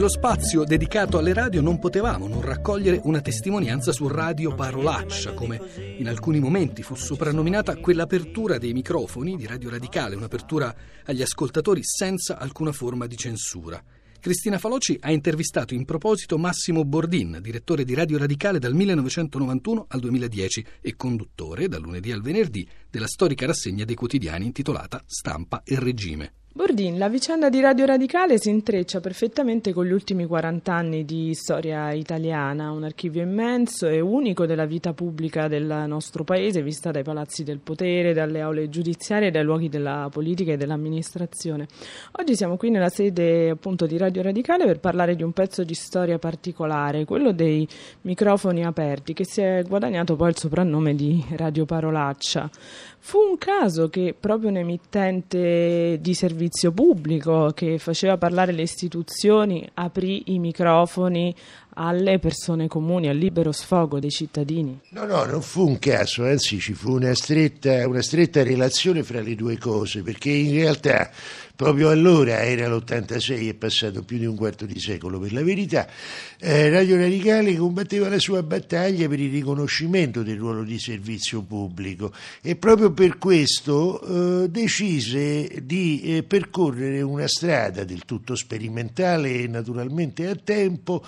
Nello spazio dedicato alle radio non potevamo non raccogliere una testimonianza su Radio Parolaccia, come in alcuni momenti fu soprannominata quell'apertura dei microfoni di Radio Radicale, un'apertura agli ascoltatori senza alcuna forma di censura. Cristina Faloci ha intervistato in proposito Massimo Bordin, direttore di Radio Radicale dal 1991 al 2010 e conduttore, dal lunedì al venerdì, della storica rassegna dei quotidiani intitolata Stampa e Regime. Bordin, la vicenda di Radio Radicale si intreccia perfettamente con gli ultimi 40 anni di storia italiana, un archivio immenso e unico della vita pubblica del nostro paese, vista dai palazzi del potere, dalle aule giudiziarie, dai luoghi della politica e dell'amministrazione. Oggi siamo qui nella sede appunto di Radio Radicale per parlare di un pezzo di storia particolare, quello dei microfoni aperti, che si è guadagnato poi il soprannome di Radio Parolaccia. Fu un caso che proprio un emittente di servizio pubblico che faceva parlare le istituzioni aprì i microfoni alle persone comuni, al libero sfogo dei cittadini. No, no, non fu un caso, anzi ci fu una stretta, una stretta relazione fra le due cose, perché in realtà proprio allora, era l'86, è passato più di un quarto di secolo per la verità, eh, Radio Radicale combatteva la sua battaglia per il riconoscimento del ruolo di servizio pubblico e proprio per questo eh, decise di eh, percorrere una strada del tutto sperimentale e naturalmente a tempo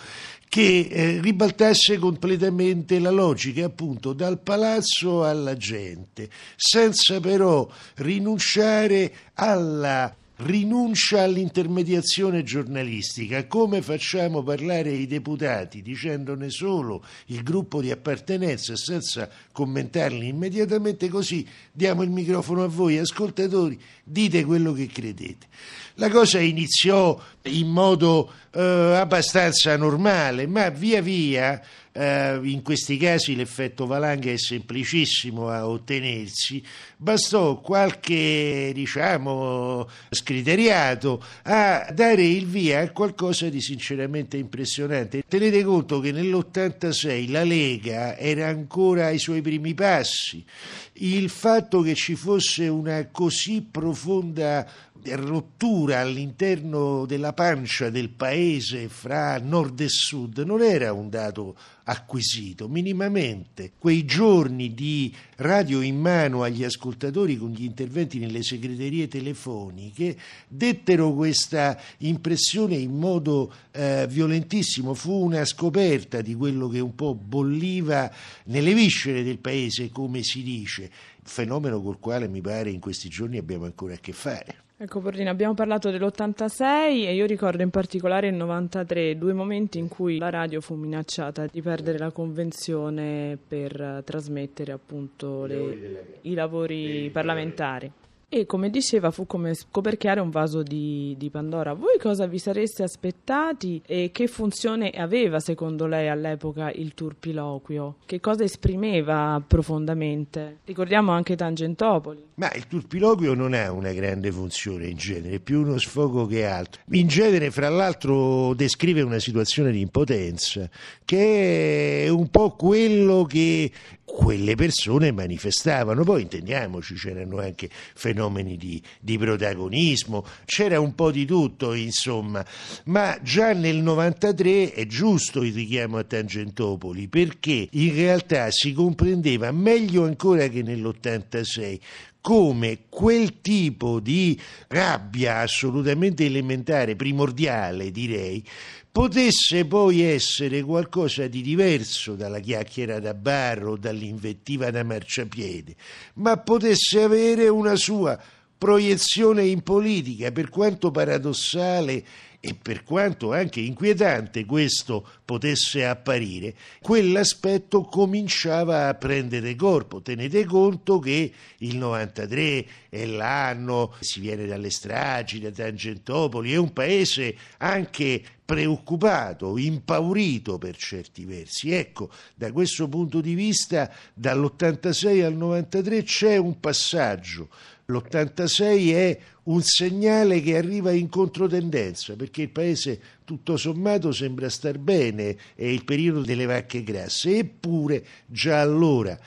che eh, ribaltasse completamente la logica appunto dal palazzo alla gente, senza però rinunciare alla rinuncia all'intermediazione giornalistica. Come facciamo parlare i deputati dicendone solo il gruppo di appartenenza senza commentarli immediatamente? Così diamo il microfono a voi, ascoltatori, dite quello che credete. La cosa iniziò in modo eh, abbastanza normale, ma via via eh, in questi casi l'effetto valanga è semplicissimo a ottenersi, bastò qualche diciamo scriteriato a dare il via a qualcosa di sinceramente impressionante. Tenete conto che nell'86 la Lega era ancora ai suoi primi passi, il fatto che ci fosse una così profonda rottura all'interno della pancia del paese fra nord e sud non era un dato acquisito minimamente. Quei giorni di radio in mano agli ascoltatori con gli interventi nelle segreterie telefoniche dettero questa impressione in modo eh, violentissimo. Fu una scoperta di quello che un po' bolliva nelle viscere del paese, come si dice, fenomeno col quale mi pare in questi giorni abbiamo ancora a che fare. Ecco Porrina, abbiamo parlato dell'86 e io ricordo in particolare il 93, due momenti in cui la radio fu minacciata di perdere la convenzione per trasmettere appunto le, i lavori parlamentari. E come diceva, fu come scoperchiare un vaso di, di, Pandora. Voi cosa vi sareste aspettati e che funzione aveva secondo lei all'epoca il turpiloquio? Che cosa esprimeva profondamente? Ricordiamo anche Tangentopoli. Ma il turpiloquio non ha una grande funzione in genere, è più uno sfogo che altro. In genere, fra l'altro, descrive una situazione di impotenza, che è un po' quello che quelle persone manifestavano. Poi intendiamoci, c'erano anche fenomeni di, di, protagonismo, c'era un po' di tutto, insomma. Ma già nel 93 è giusto il richiamo a Tangentopoli, perché in realtà si comprendeva meglio ancora che nell'86 come quel tipo di rabbia assolutamente elementare, primordiale direi, potesse poi essere qualcosa di diverso dalla chiacchiera da bar o dall'invettiva da marciapiede, ma potesse avere una sua proiezione in politica, per quanto paradossale e per quanto anche inquietante questo potesse apparire, quell'aspetto cominciava a prendere corpo. Tenete conto che il 93 è l'anno, si viene dalle stragi, da Tangentopoli, è un paese anche preoccupato, impaurito per certi versi. Ecco, da questo punto di vista, dall'86 al 93 c'è un passaggio l'86 è un segnale che arriva in controtendenza perché il paese tutto sommato sembra star bene, è il periodo delle vacche grasse, eppure già allora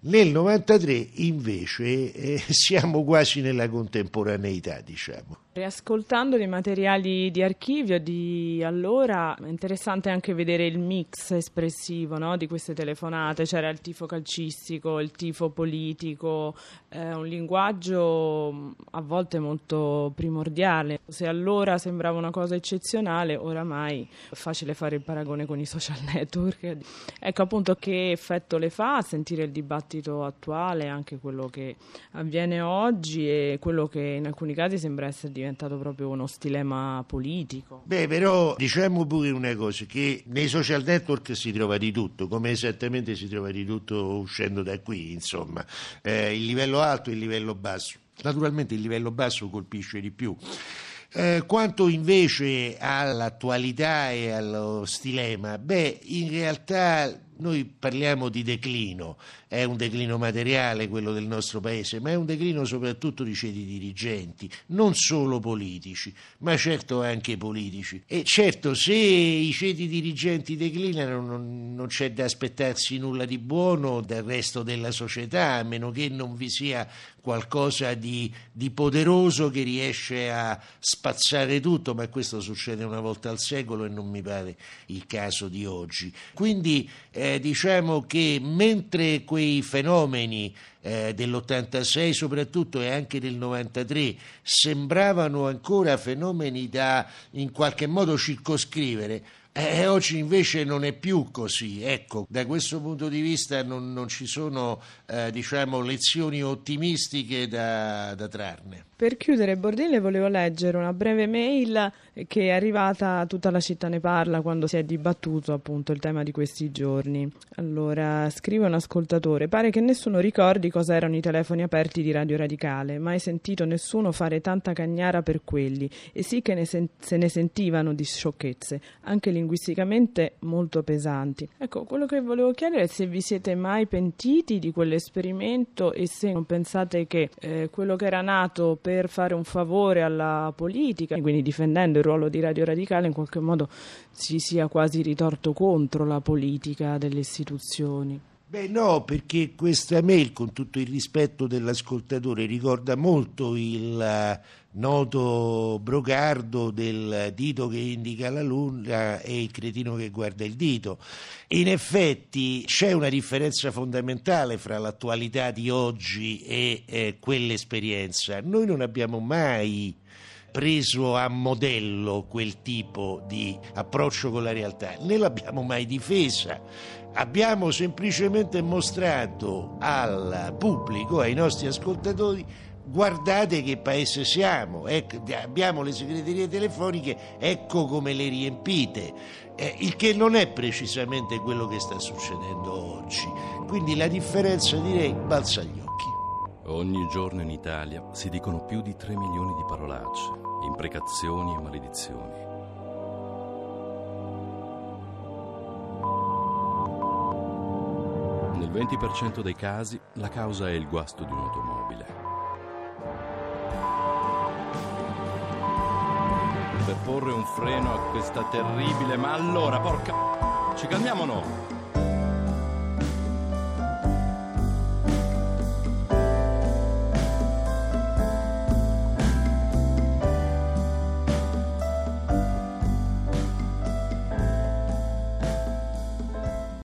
nel 93 invece eh, siamo quasi nella contemporaneità, diciamo. Riascoltando dei materiali di archivio di allora, è interessante anche vedere il mix espressivo no, di queste telefonate. C'era il tifo calcistico, il tifo politico, eh, un linguaggio a volte molto primordiale. Se allora sembrava una cosa eccezionale, oramai è facile fare il paragone con i social network. Ecco appunto che effetto le fa sentire il dibattito attuale, anche quello che avviene oggi e quello che in alcuni casi sembra essere diventato diventato proprio uno stilema politico. Beh, però diciamo pure una cosa, che nei social network si trova di tutto, come esattamente si trova di tutto uscendo da qui, insomma, eh, il livello alto e il livello basso. Naturalmente il livello basso colpisce di più. Eh, quanto invece all'attualità e allo stilema, beh, in realtà noi parliamo di declino, è un declino materiale quello del nostro paese, ma è un declino soprattutto di ceti dirigenti, non solo politici, ma certo anche politici. E certo, se i ceti dirigenti declinano non, non c'è da aspettarsi nulla di buono dal resto della società, a meno che non vi sia qualcosa di, di poderoso che riesce a spazzare tutto, ma questo succede una volta al secolo e non mi pare il caso di oggi. Quindi eh, diciamo che mentre quei fenomeni eh, dell'86 soprattutto e anche del 93 sembravano ancora fenomeni da in qualche modo circoscrivere, eh, oggi invece non è più così, ecco, da questo punto di vista non, non ci sono eh, diciamo, lezioni ottimistiche da, da trarne. Per chiudere Bordille volevo leggere una breve mail che è arrivata, tutta la città ne parla quando si è dibattuto appunto il tema di questi giorni. Allora, scrive un ascoltatore, pare che nessuno ricordi cosa erano i telefoni aperti di Radio Radicale, mai sentito nessuno fare tanta cagnara per quelli e sì che ne sen- se ne sentivano di sciocchezze, anche linguisticamente molto pesanti. Ecco, quello che volevo chiedere è se vi siete mai pentiti di quell'esperimento e se non pensate che eh, quello che era nato per fare un favore alla politica, quindi difendendo il ruolo di Radio Radicale, in qualche modo si sia quasi ritorto contro la politica delle istituzioni. Beh no, perché questa mail, con tutto il rispetto dell'ascoltatore, ricorda molto il uh, noto brocardo del dito che indica la luna e il cretino che guarda il dito. In effetti c'è una differenza fondamentale fra l'attualità di oggi e eh, quell'esperienza. Noi non abbiamo mai preso a modello quel tipo di approccio con la realtà, né l'abbiamo mai difesa. Abbiamo semplicemente mostrato al pubblico, ai nostri ascoltatori, guardate che paese siamo, ecco, abbiamo le segreterie telefoniche, ecco come le riempite, eh, il che non è precisamente quello che sta succedendo oggi. Quindi la differenza direi balza agli occhi. Ogni giorno in Italia si dicono più di 3 milioni di parolacce imprecazioni e maledizioni. Nel 20% dei casi la causa è il guasto di un'automobile. Per porre un freno a questa terribile... Ma allora, porca... Ci calmiamo o no?